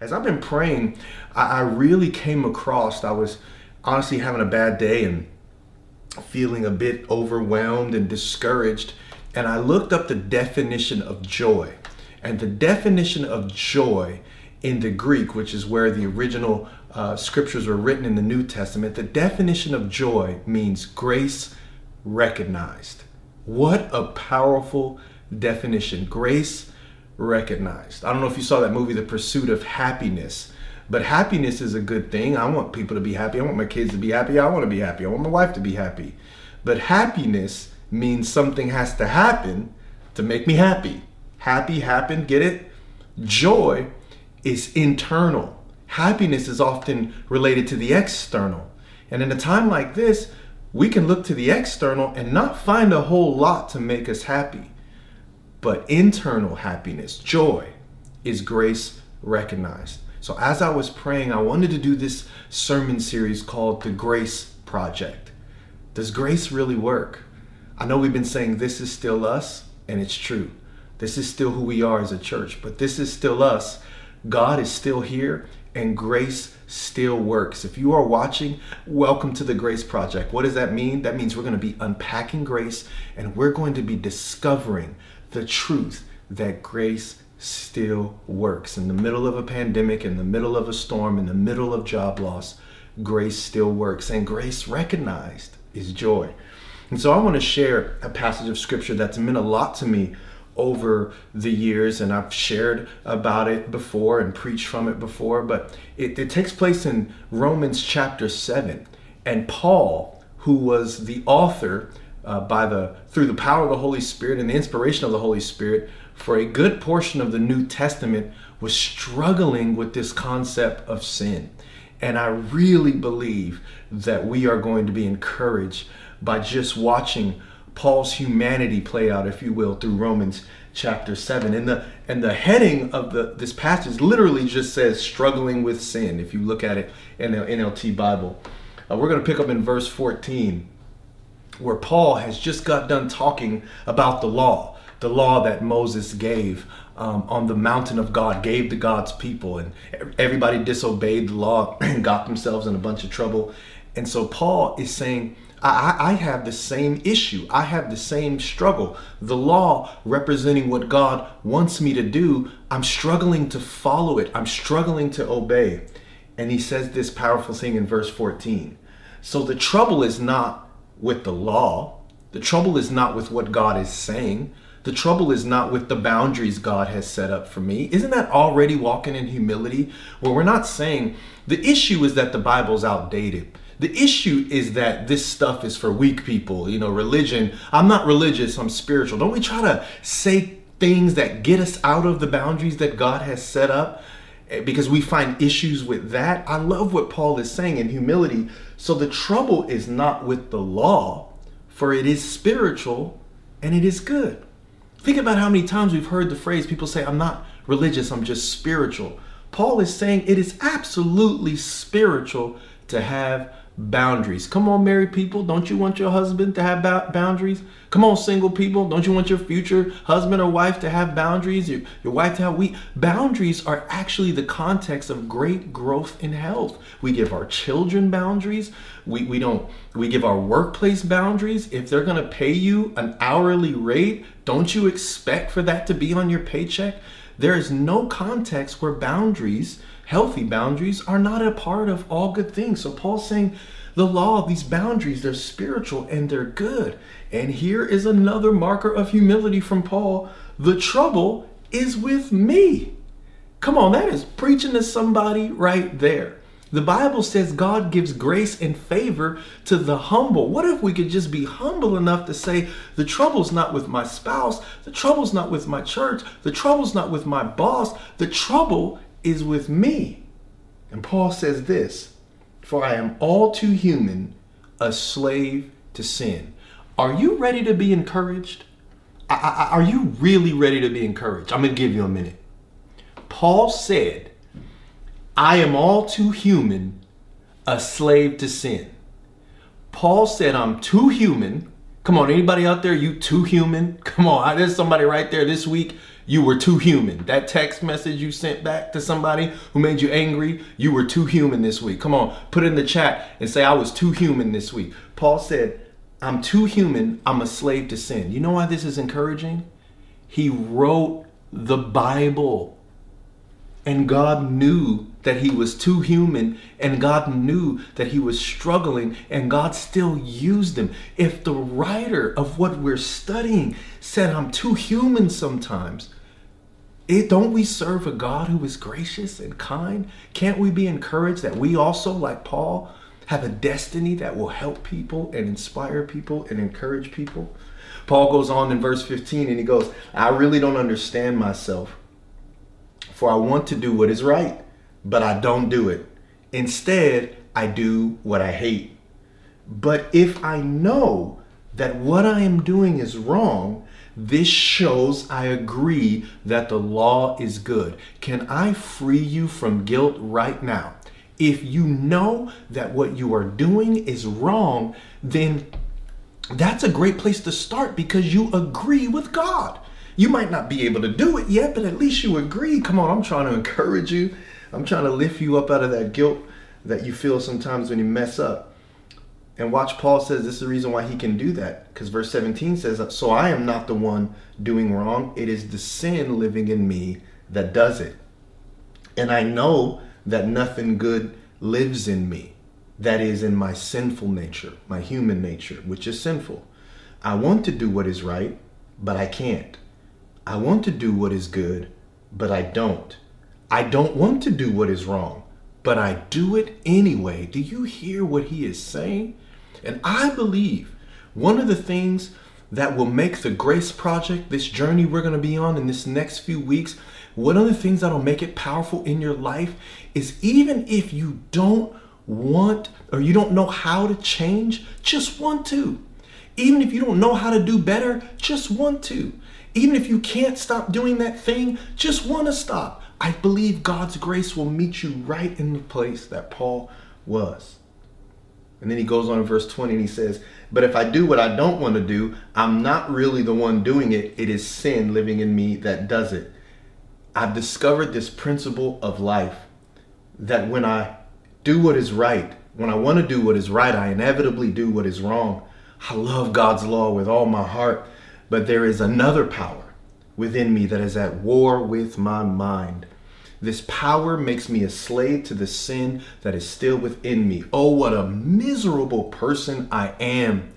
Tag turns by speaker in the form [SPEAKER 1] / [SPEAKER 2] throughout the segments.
[SPEAKER 1] As I've been praying, I, I really came across, I was honestly having a bad day and feeling a bit overwhelmed and discouraged. And I looked up the definition of joy. And the definition of joy in the Greek, which is where the original uh, scriptures were written in the New Testament, the definition of joy means grace recognized. What a powerful definition. Grace recognized. I don't know if you saw that movie, The Pursuit of Happiness, but happiness is a good thing. I want people to be happy. I want my kids to be happy. I want to be happy. I want my wife to be happy. But happiness means something has to happen to make me happy. Happy happen, get it? Joy is internal. Happiness is often related to the external. And in a time like this, we can look to the external and not find a whole lot to make us happy. But internal happiness, joy, is grace recognized. So as I was praying, I wanted to do this sermon series called The Grace Project. Does grace really work? I know we've been saying this is still us, and it's true. This is still who we are as a church, but this is still us. God is still here, and grace still works. If you are watching, welcome to the Grace Project. What does that mean? That means we're going to be unpacking grace and we're going to be discovering the truth that grace still works. In the middle of a pandemic, in the middle of a storm, in the middle of job loss, grace still works. And grace recognized is joy. And so I want to share a passage of scripture that's meant a lot to me over the years, and I've shared about it before and preached from it before, but it, it takes place in Romans chapter 7. And Paul, who was the author uh, by the through the power of the Holy Spirit and the inspiration of the Holy Spirit for a good portion of the New Testament was struggling with this concept of sin. And I really believe that we are going to be encouraged by just watching Paul's humanity play out, if you will, through Romans chapter 7. And the and the heading of the this passage literally just says struggling with sin, if you look at it in the NLT Bible. Uh, we're going to pick up in verse 14 where Paul has just got done talking about the law, the law that Moses gave um, on the mountain of God, gave to God's people, and everybody disobeyed the law and got themselves in a bunch of trouble. And so Paul is saying, I, I have the same issue. I have the same struggle. The law representing what God wants me to do, I'm struggling to follow it. I'm struggling to obey. And he says this powerful thing in verse 14. So the trouble is not with the law. The trouble is not with what God is saying. The trouble is not with the boundaries God has set up for me. Isn't that already walking in humility? Where we're not saying the issue is that the Bible's outdated. The issue is that this stuff is for weak people. You know, religion, I'm not religious, I'm spiritual. Don't we try to say things that get us out of the boundaries that God has set up? Eh, because we find issues with that. I love what Paul is saying in humility. So the trouble is not with the law, for it is spiritual and it is good. Think about how many times we've heard the phrase people say, I'm not religious, I'm just spiritual. Paul is saying it is absolutely spiritual to have boundaries. Come on, married people, don't you want your husband to have boundaries? Come on, single people, don't you want your future husband or wife to have boundaries? Your, your wife to have we boundaries are actually the context of great growth in health. We give our children boundaries. We, we don't we give our workplace boundaries. If they're gonna pay you an hourly rate, don't you expect for that to be on your paycheck? There is no context where boundaries healthy boundaries are not a part of all good things. So Paul's saying the law, these boundaries, they're spiritual and they're good. And here is another marker of humility from Paul. The trouble is with me. Come on, that is preaching to somebody right there. The Bible says God gives grace and favor to the humble. What if we could just be humble enough to say, the trouble's not with my spouse, the trouble's not with my church, the trouble's not with my boss, the trouble is with me. And Paul says this For I am all too human, a slave to sin. Are you ready to be encouraged? I, I, are you really ready to be encouraged? I'm going to give you a minute. Paul said, I am all too human, a slave to sin. Paul said, I'm too human. Come on, anybody out there, you too human? Come on, there's somebody right there this week you were too human. That text message you sent back to somebody who made you angry, you were too human this week. Come on, put in the chat and say, I was too human this week. Paul said, I'm too human. I'm a slave to sin. You know why this is encouraging? He wrote the Bible. And God knew that he was too human, and God knew that he was struggling, and God still used him. If the writer of what we're studying said, I'm too human sometimes, it, don't we serve a God who is gracious and kind? Can't we be encouraged that we also, like Paul, have a destiny that will help people and inspire people and encourage people? Paul goes on in verse 15 and he goes, I really don't understand myself for I want to do what is right, but I don't do it. Instead, I do what I hate. But if I know that what I am doing is wrong, this shows I agree that the law is good. Can I free you from guilt right now? If you know that what you are doing is wrong, then that's a great place to start because you agree with God. You might not be able to do it yet, but at least you agree. Come on, I'm trying to encourage you. I'm trying to lift you up out of that guilt that you feel sometimes when you mess up. And watch, Paul says this is the reason why he can do that. Because verse 17 says, So I am not the one doing wrong. It is the sin living in me that does it. And I know that nothing good lives in me. That is in my sinful nature, my human nature, which is sinful. I want to do what is right, but I can't. I want to do what is good, but I don't. I don't want to do what is wrong, but I do it anyway. Do you hear what he is saying? And I believe one of the things that will make the Grace Project, this journey we're going to be on in this next few weeks, one of the things that'll make it powerful in your life is even if you don't want or you don't know how to change, just want to. Even if you don't know how to do better, just want to. Even if you can't stop doing that thing, just want to stop. I believe God's grace will meet you right in the place that Paul was. And then he goes on in verse 20 and he says, But if I do what I don't want to do, I'm not really the one doing it. It is sin living in me that does it. I've discovered this principle of life that when I do what is right, when I want to do what is right, I inevitably do what is wrong. I love God's law with all my heart. But there is another power within me that is at war with my mind. This power makes me a slave to the sin that is still within me. Oh, what a miserable person I am.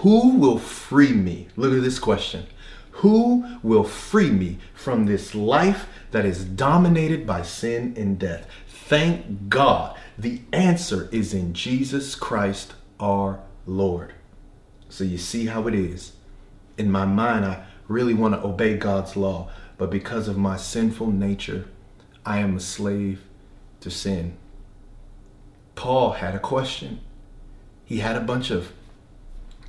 [SPEAKER 1] Who will free me? Look at this question. Who will free me from this life that is dominated by sin and death? Thank God. The answer is in Jesus Christ our Lord. So you see how it is in my mind, I really want to obey God's law, but because of my sinful nature, I am a slave to sin. Paul had a question. He had a bunch of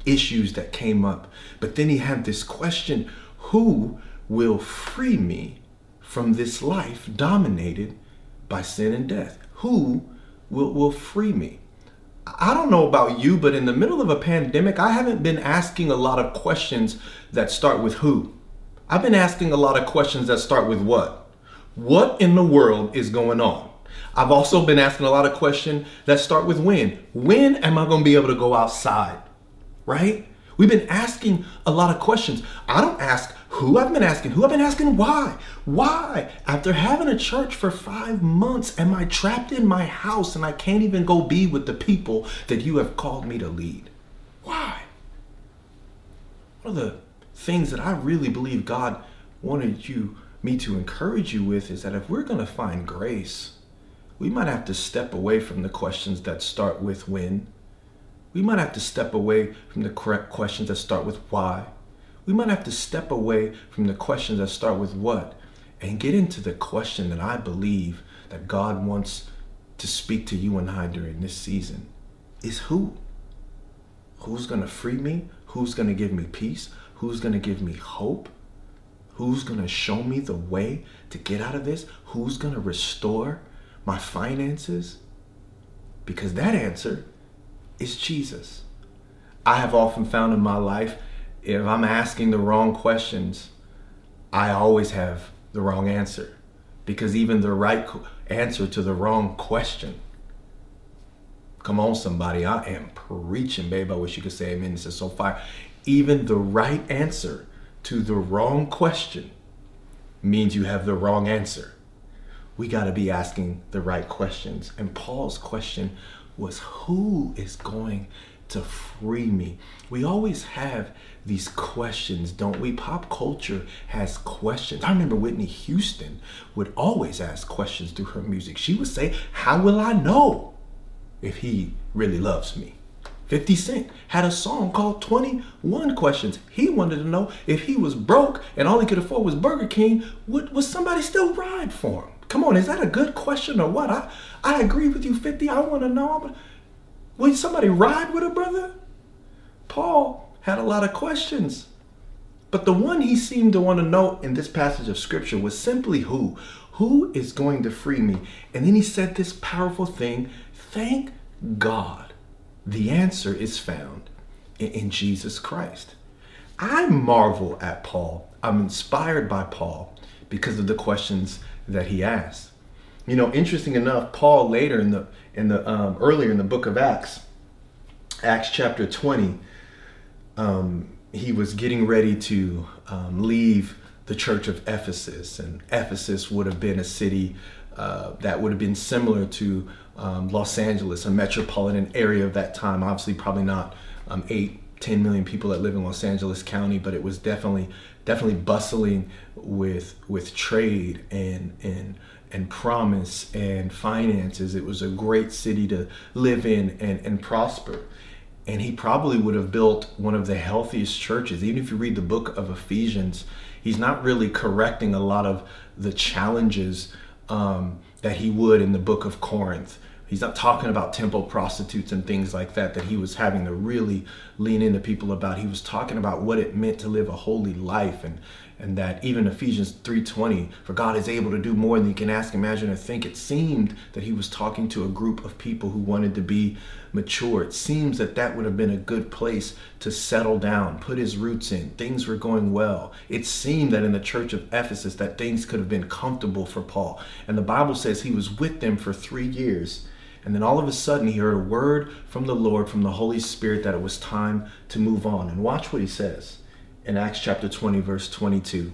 [SPEAKER 1] issues that came up, but then he had this question Who will free me from this life dominated by sin and death? Who will, will free me? I don't know about you, but in the middle of a pandemic, I haven't been asking a lot of questions that start with who. I've been asking a lot of questions that start with what. What in the world is going on? I've also been asking a lot of questions that start with when. When am I going to be able to go outside? Right? We've been asking a lot of questions. I don't ask who, I've been asking who, I've been asking why. Why? After having a church for five months, am I trapped in my house and I can't even go be with the people that you have called me to lead? Why? One of the things that I really believe God wanted you me to encourage you with is that if we're going to find grace, we might have to step away from the questions that start with when we might have to step away from the correct questions that start with why. We might have to step away from the questions that start with what and get into the question that I believe that God wants to speak to you and I during this season is who? Who's going to free me? Who's going to give me peace? Who's going to give me hope? Who's going to show me the way to get out of this? Who's going to restore my finances? Because that answer is Jesus. I have often found in my life, if I'm asking the wrong questions, I always have the wrong answer because even the right answer to the wrong question. Come on, somebody. I am preaching, babe. I wish you could say amen. This is so fire. Even the right answer to the wrong question means you have the wrong answer. We got to be asking the right questions. And Paul's question was who is going to free me? We always have these questions, don't we? Pop culture has questions. I remember Whitney Houston would always ask questions through her music. She would say, How will I know if he really loves me? 50 Cent had a song called 21 Questions. He wanted to know if he was broke and all he could afford was Burger King, would, would somebody still ride for him? Come on, is that a good question or what? I, I agree with you, 50. I want to know. Will somebody ride with a brother? Paul had a lot of questions. But the one he seemed to want to know in this passage of scripture was simply who? Who is going to free me? And then he said this powerful thing thank God. The answer is found in, Jesus Christ. I marvel at Paul. I'm inspired by Paul because of the questions that he asks. You know, interesting enough, Paul later in the in the um, earlier in the book of Acts, Acts chapter 20, um, he was getting ready to um, leave the church of Ephesus, and Ephesus would have been a city uh, that would have been similar to um, Los Angeles, a metropolitan area of that time. Obviously, probably not um, eight, 10 million people that live in Los Angeles County, but it was definitely definitely bustling with with trade and and and promise and finances. It was a great city to live in and, and prosper. And he probably would have built one of the healthiest churches. Even if you read the book of Ephesians, he's not really correcting a lot of the challenges um, that he would in the book of Corinth. He's not talking about temple prostitutes and things like that, that he was having to really lean into people about. He was talking about what it meant to live a holy life and and that even Ephesians 3:20 for God is able to do more than you can ask imagine or think. It seemed that he was talking to a group of people who wanted to be mature. It seems that that would have been a good place to settle down put his roots in. Things were going well. It seemed that in the church of Ephesus that things could have been comfortable for Paul. And the Bible says he was with them for 3 years and then all of a sudden he heard a word from the Lord from the Holy Spirit that it was time to move on and watch what he says in Acts chapter 20, verse 22.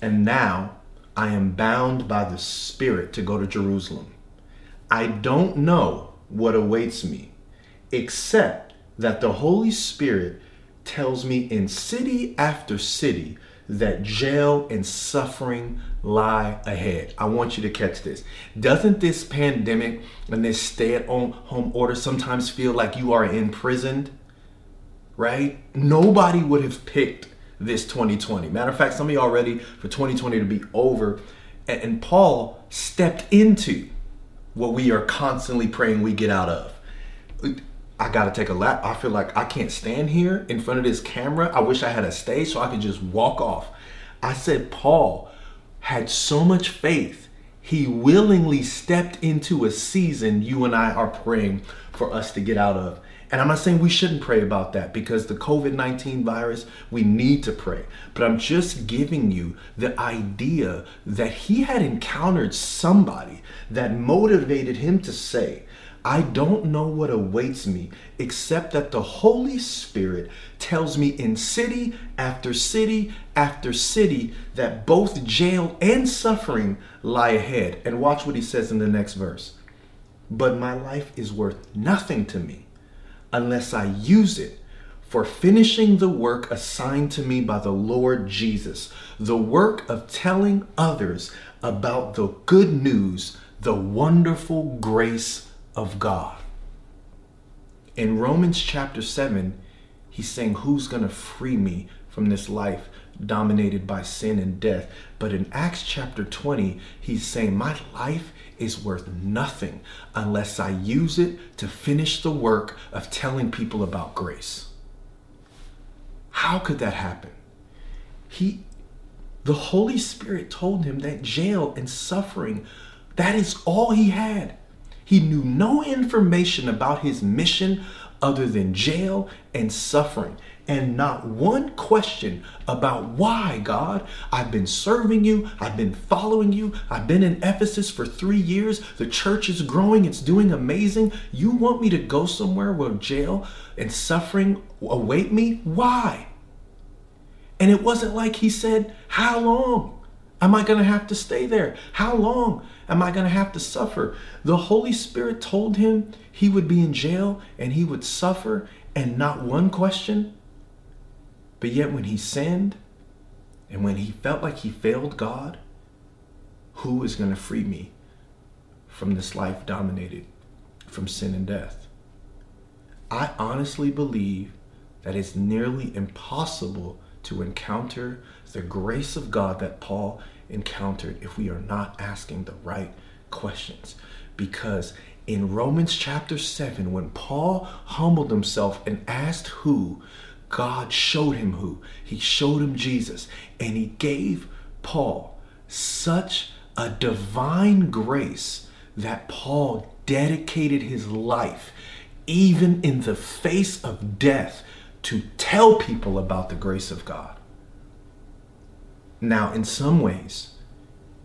[SPEAKER 1] And now I am bound by the Spirit to go to Jerusalem. I don't know what awaits me, except that the Holy Spirit tells me in city after city that jail and suffering lie ahead. I want you to catch this. Doesn't this pandemic and this stay at home order sometimes feel like you are imprisoned? right? Nobody would have picked this 2020. Matter of fact, some of y'all ready for 2020 to be over. And, Paul stepped into what we are constantly praying we get out of. I gotta take a lap. I feel like I can't stand here in front of this camera. I wish I had a stage so I could just walk off. I said, Paul had so much faith, he willingly stepped into a season you and I are praying for us to get out of. And I'm not saying we shouldn't pray about that because the COVID 19 virus, we need to pray. But I'm just giving you the idea that he had encountered somebody that motivated him to say, I don't know what awaits me except that the Holy Spirit tells me in city after city after city that both jail and suffering lie ahead. And watch what he says in the next verse. But my life is worth nothing to me unless I use it for finishing the work assigned to me by the Lord Jesus, the work of telling others about the good news, the wonderful grace of God. In Romans chapter 7, he's saying, Who's going to free me from this life dominated by sin and death? But in Acts chapter 20, he's saying, My life is worth nothing unless I use it to finish the work of telling people about grace. How could that happen? He the Holy Spirit told him that jail and suffering that is all he had. He knew no information about his mission other than jail and suffering. and not one question about why, God. I've been serving you. I've been following you. I've been in Ephesus for three years. The church is growing. It's doing amazing. You want me to go somewhere where jail and suffering await me? Why? And it wasn't like he said, How long am I going to have to stay there? How long am I going to have to suffer? The Holy Spirit told him he would be in jail and he would suffer, and not one question. But yet, when he sinned and when he felt like he failed God, who is going to free me from this life dominated from sin and death? I honestly believe that it's nearly impossible to encounter the grace of God that Paul encountered if we are not asking the right questions. Because in Romans chapter 7, when Paul humbled himself and asked who, God showed him who. He showed him Jesus. And he gave Paul such a divine grace that Paul dedicated his life, even in the face of death, to tell people about the grace of God. Now, in some ways,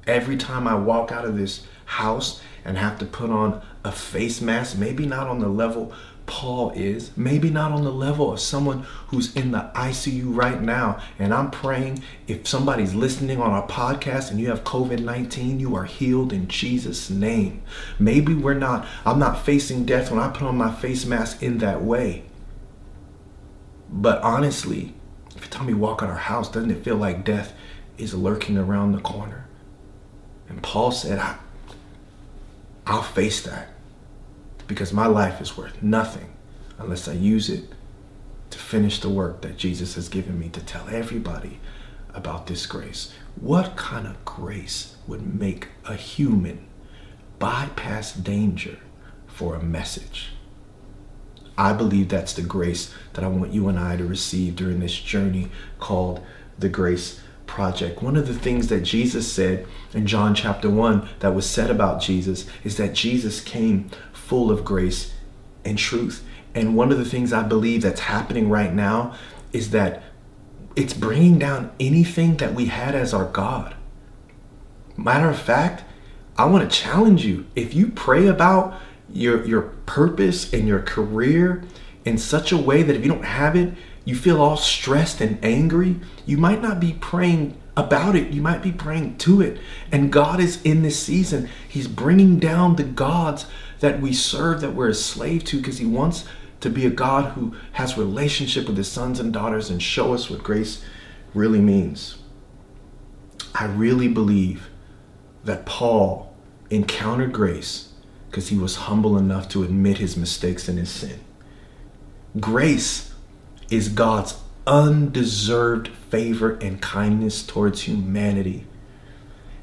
[SPEAKER 1] every time I walk out of this house and have to put on a face mask, maybe not on the level Paul is, maybe not on the level of someone who's in the ICU right now. And I'm praying if somebody's listening on our podcast and you have COVID 19, you are healed in Jesus' name. Maybe we're not, I'm not facing death when I put on my face mask in that way. But honestly, every time we walk out of our house, doesn't it feel like death is lurking around the corner? And Paul said, I, I'll face that because my life is worth nothing unless I use it to finish the work that Jesus has given me to tell everybody about this grace. What kind of grace would make a human bypass danger for a message? I believe that's the grace that I want you and I to receive during this journey called the Grace Project. One of the things that Jesus said in John chapter 1 that was said about Jesus is that Jesus came full of grace and truth. And one of the things I believe that's happening right now is that it's bringing down anything that we had as our God. Matter of fact, I want to challenge you. If you pray about your your purpose and your career in such a way that if you don't have it, you feel all stressed and angry, you might not be praying about it. You might be praying to it. And God is in this season. He's bringing down the gods that we serve, that we're a slave to, because He wants to be a God who has relationship with His sons and daughters and show us what grace really means. I really believe that Paul encountered grace because he was humble enough to admit his mistakes and his sin. Grace is God's undeserved favor and kindness towards humanity.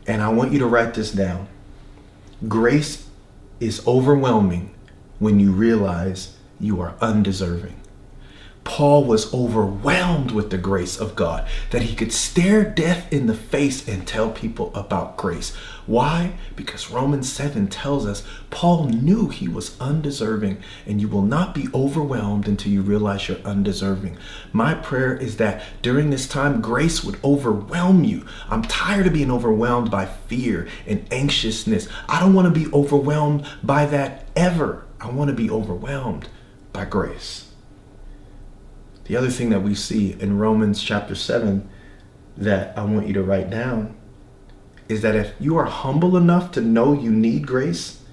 [SPEAKER 1] And I want you to write this down. Grace is overwhelming when you realize you are undeserving. Paul was overwhelmed with the grace of God that he could stare death in the face and tell people about grace. Why? Because Romans 7 tells us Paul knew he was undeserving, and you will not be overwhelmed until you realize you're undeserving. My prayer is that during this time, grace would overwhelm you. I'm tired of being overwhelmed by fear and anxiousness. I don't want to be overwhelmed by that ever. I want to be overwhelmed by grace. The other thing that we see in Romans chapter 7 that I want you to write down is that if you are humble enough to know you need grace,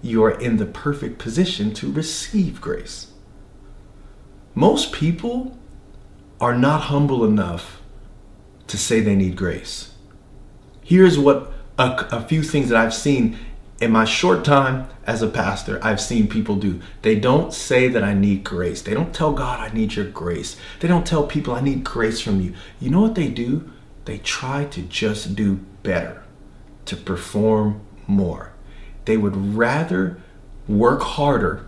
[SPEAKER 1] you are in the perfect position to receive grace. Most people are not humble enough to say they need grace. Here's what a, a few things that I've seen in my short time as a pastor, I've seen people do. They don't say that I need grace. They don't tell God, I need your grace. They don't tell people, I need grace from you. You know what they do? They try to just do better, to perform more. They would rather work harder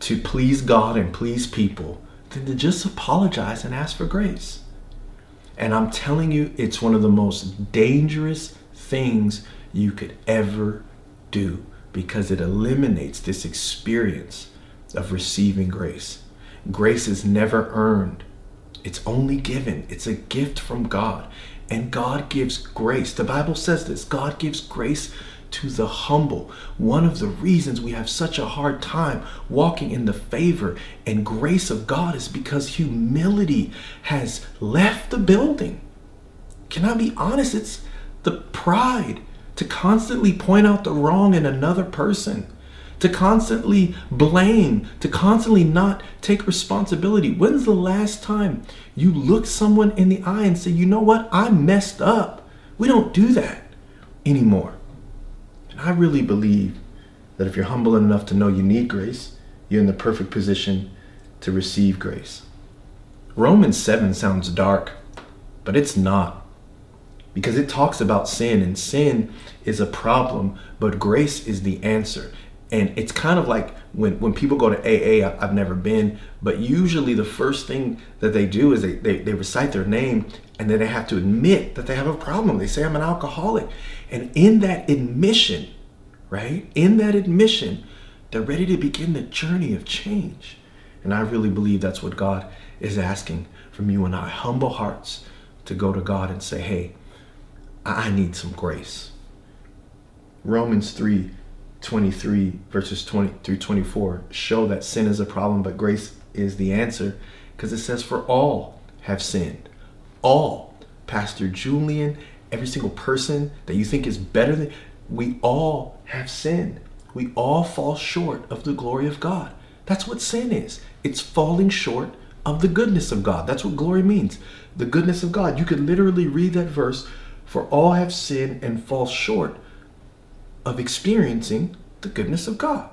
[SPEAKER 1] to please God and please people than to just apologize and ask for grace. And I'm telling you, it's one of the most dangerous things you could ever do because it eliminates this experience of receiving grace. Grace is never earned, It's only given, it's a gift from God. And God gives grace. The Bible says this God gives grace to the humble. One of the reasons we have such a hard time walking in the favor and grace of God is because humility has left the building. Can I be honest? It's the pride to constantly point out the wrong in another person, to constantly blame, to constantly not take responsibility. When's the last time you looked someone in the eye and said, you know what, I messed up? We don't do that anymore. And I really believe that if you're humble enough to know you need grace, you're in the perfect position to receive grace. Romans 7 sounds dark, but it's not because it talks about sin and sin is a problem but grace is the answer. And it's kind of like when, when people go to aa i've never been but usually the first thing that they do is they, they, they recite their name and then they have to admit that they have a problem. They say i'm an alcoholic. And in that admission right in that admission they're ready to begin the journey of change. And i really believe that's what god is asking from you and i. Humble hearts to go to god and say hey I need some grace. Romans 3 23 verses 20 through 24 show that sin is a problem, but grace is the answer because it says, For all have sinned. All. Pastor Julian, every single person that you think is better than, we all have sinned. We all fall short of the glory of God. That's what sin is. It's falling short of the goodness of God. That's what glory means. The goodness of God. You could literally read that verse for all have sinned and fall short of experiencing the goodness of God.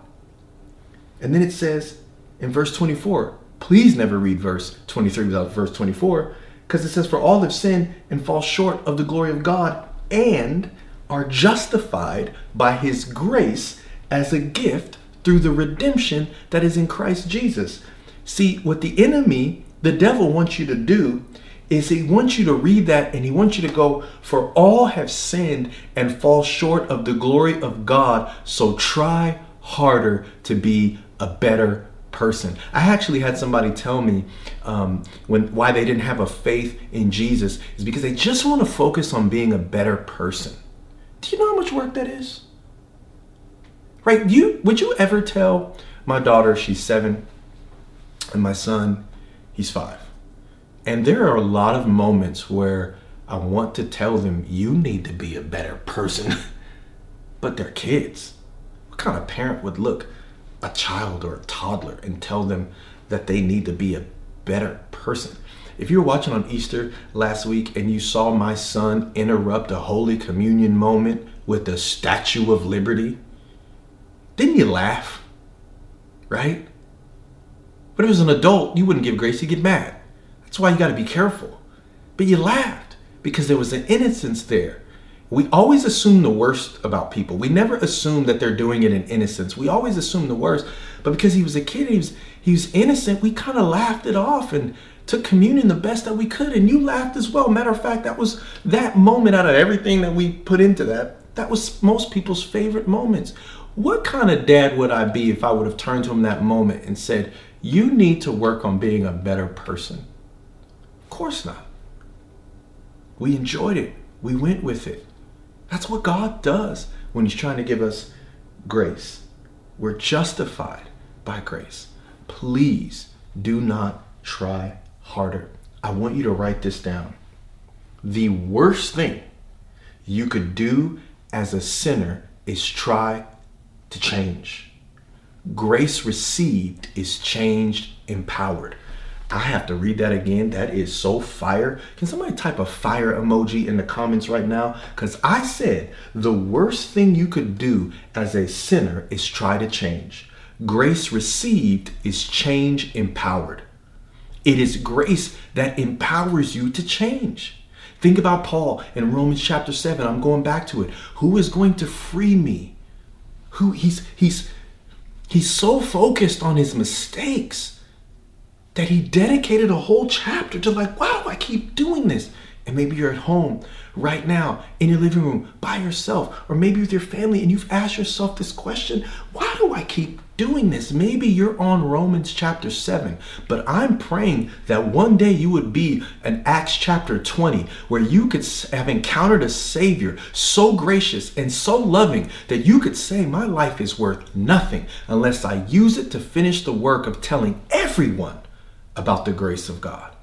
[SPEAKER 1] And then it says in verse 24, please never read verse 23 without verse 24, because it says, For all have sinned and fall short of the glory of God and are justified by his grace as a gift through the redemption that is in Christ Jesus. See, what the enemy, the devil, wants you to do is he wants you to read that and he wants you to go, For all have sinned and fall short of the glory of God, so try harder to be a better person. I actually had somebody tell me um, when why they didn't have a faith in Jesus is because they just want to focus on being a better person. Do you know how much work that is? Right? You would you ever tell my daughter she's seven and my son he's five and there are a lot of moments where I want to tell them, you need to be a better person. but they're kids. What kind of parent would look a child or a toddler and tell them that they need to be a better person? If you were watching on Easter last week and you saw my son interrupt a Holy Communion moment with the Statue of Liberty, didn't you laugh? Right? But if it was an adult, you wouldn't give grace, you'd get mad. That's why you got to be careful. But you laughed because there was an innocence there. We always assume the worst about people. We never assume that they're doing it in innocence. We always assume the worst. But because he was a kid, he was he was innocent, we kind of laughed it off and took communion the best that we could. And you laughed as well. Matter of fact, that was that moment out of everything that we put into that. That was most people's favorite moments. What kind of dad would I be if I would have turned to him that moment and said, You need to work on being a better person? Course not. We enjoyed it. We went with it. That's what God does when He's trying to give us grace. We're justified by grace. Please do not try harder. I want you to write this down. The worst thing you could do as a sinner is try to change. Grace received is changed empowered. I have to read that again. That is so fire. Can somebody type a fire emoji in the comments right now? Because I said the worst thing you could do as a sinner is try to change. Grace received is change empowered. It is grace that empowers you to change. Think about Paul in Romans chapter 7. I'm going back to it. Who is going to free me? Who he's he's he's so focused on his mistakes that he dedicated a whole chapter to like, why do I keep doing this? And maybe you're at home right now in your living room by yourself, or maybe with your family, and you've asked yourself this question why do I keep doing this? Maybe you're on Romans chapter 7, but I'm praying that one day you would be in Acts chapter 20, where you could have encountered a Savior so gracious and so loving that you could say, My life is worth nothing unless I use it to finish the work of telling everyone about the grace of God.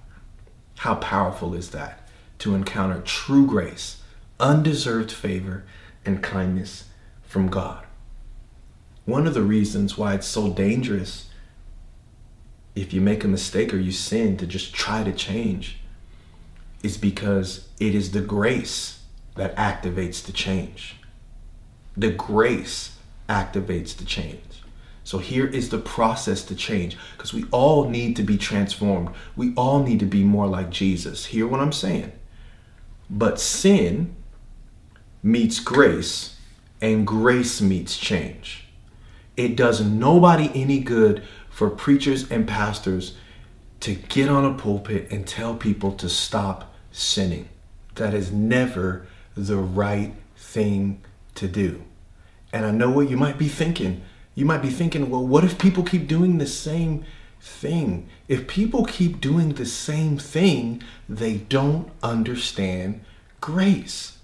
[SPEAKER 1] How powerful is that to encounter true grace, undeserved favor, and kindness from God? One of the reasons why it's so dangerous if you make a mistake or you sin to just try to change is because it is the grace that activates the change. The grace activates the change. So here is the process to change because we all need to be transformed. We all need to be more like Jesus. Hear what I'm saying? But sin meets grace and grace meets change. It does nobody any good for preachers and pastors to get on a pulpit and tell people to stop sinning. That is never the right thing to do. And I know what you might be thinking. You might be thinking, well, what if people keep doing the same thing? If people keep doing the same thing, they don't understand grace.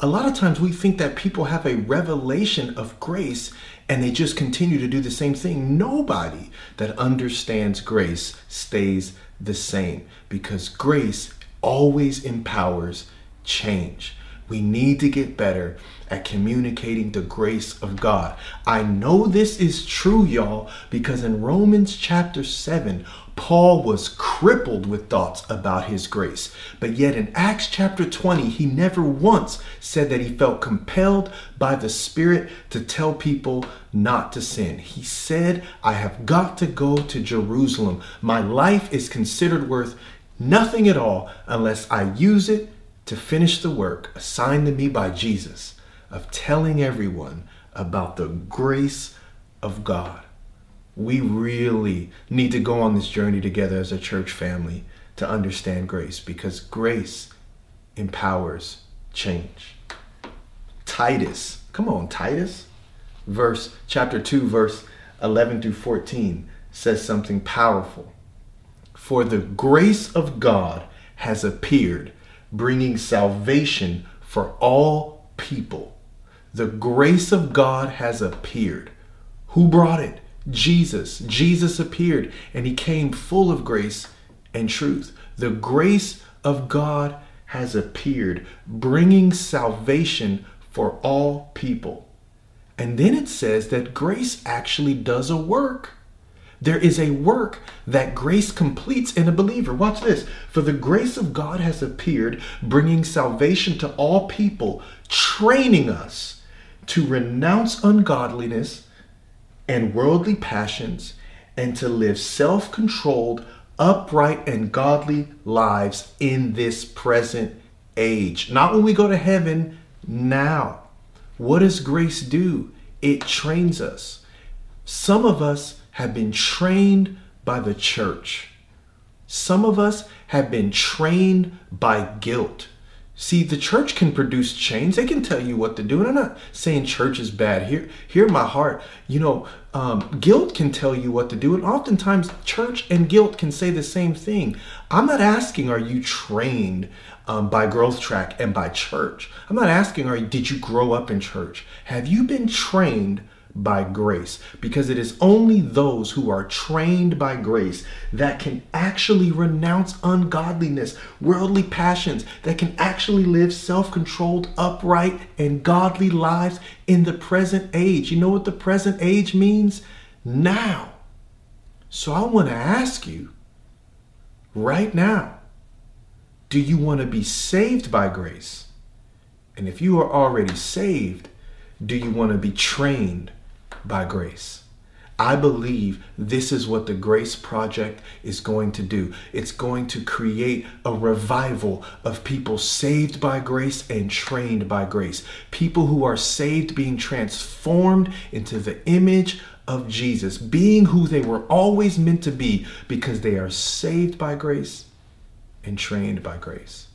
[SPEAKER 1] A lot of times we think that people have a revelation of grace and they just continue to do the same thing. Nobody that understands grace stays the same because grace always empowers change. We need to get better at communicating the grace of God. I know this is true, y'all, because in Romans chapter 7, Paul was crippled with thoughts about his grace. But yet in Acts chapter 20, he never once said that he felt compelled by the Spirit to tell people not to sin. He said, I have got to go to Jerusalem. My life is considered worth nothing at all unless I use it to finish the work assigned to me by Jesus of telling everyone about the grace of God. We really need to go on this journey together as a church family to understand grace because grace empowers change. Titus, come on, Titus, verse chapter 2, verse 11 through 14 says something powerful. For the grace of God has appeared bringing salvation for all people. The grace of God has appeared. Who brought it? Jesus. Jesus appeared and he came full of grace and truth. The grace of God has appeared, bringing salvation for all people. And then it says that grace actually does a work. There is a work that grace completes in a believer. Watch this. For the grace of God has appeared, bringing salvation to all people, training us to renounce ungodliness and worldly passions and to live self controlled, upright, and godly lives in this present age. Not when we go to heaven, now. What does grace do? It trains us. Some of us have been trained by the church. Some of us have been trained by guilt. See, the church can produce change. They can tell you what to do. And I'm not saying church is bad. Hear, hear my heart. You know, um, guilt can tell you what to do. And oftentimes, church and guilt can say the same thing. I'm not asking, are you trained um, by Growth Track and by church? I'm not asking, are did you grow up in church? Have you been trained by grace because it is only those who are trained by grace that can actually renounce ungodliness, worldly passions, that can actually live self controlled, upright, and godly lives in the present age. You know what the present age means? Now. So I want to ask you right now do you want to be saved by grace? And if you are already saved, do you want to be trained by grace. I believe this is what the Grace Project is going to do. It's going to create a revival of people saved by grace and trained by grace. People who are saved being transformed into the image of Jesus, being who they were always meant to be because they are saved by grace and trained by grace.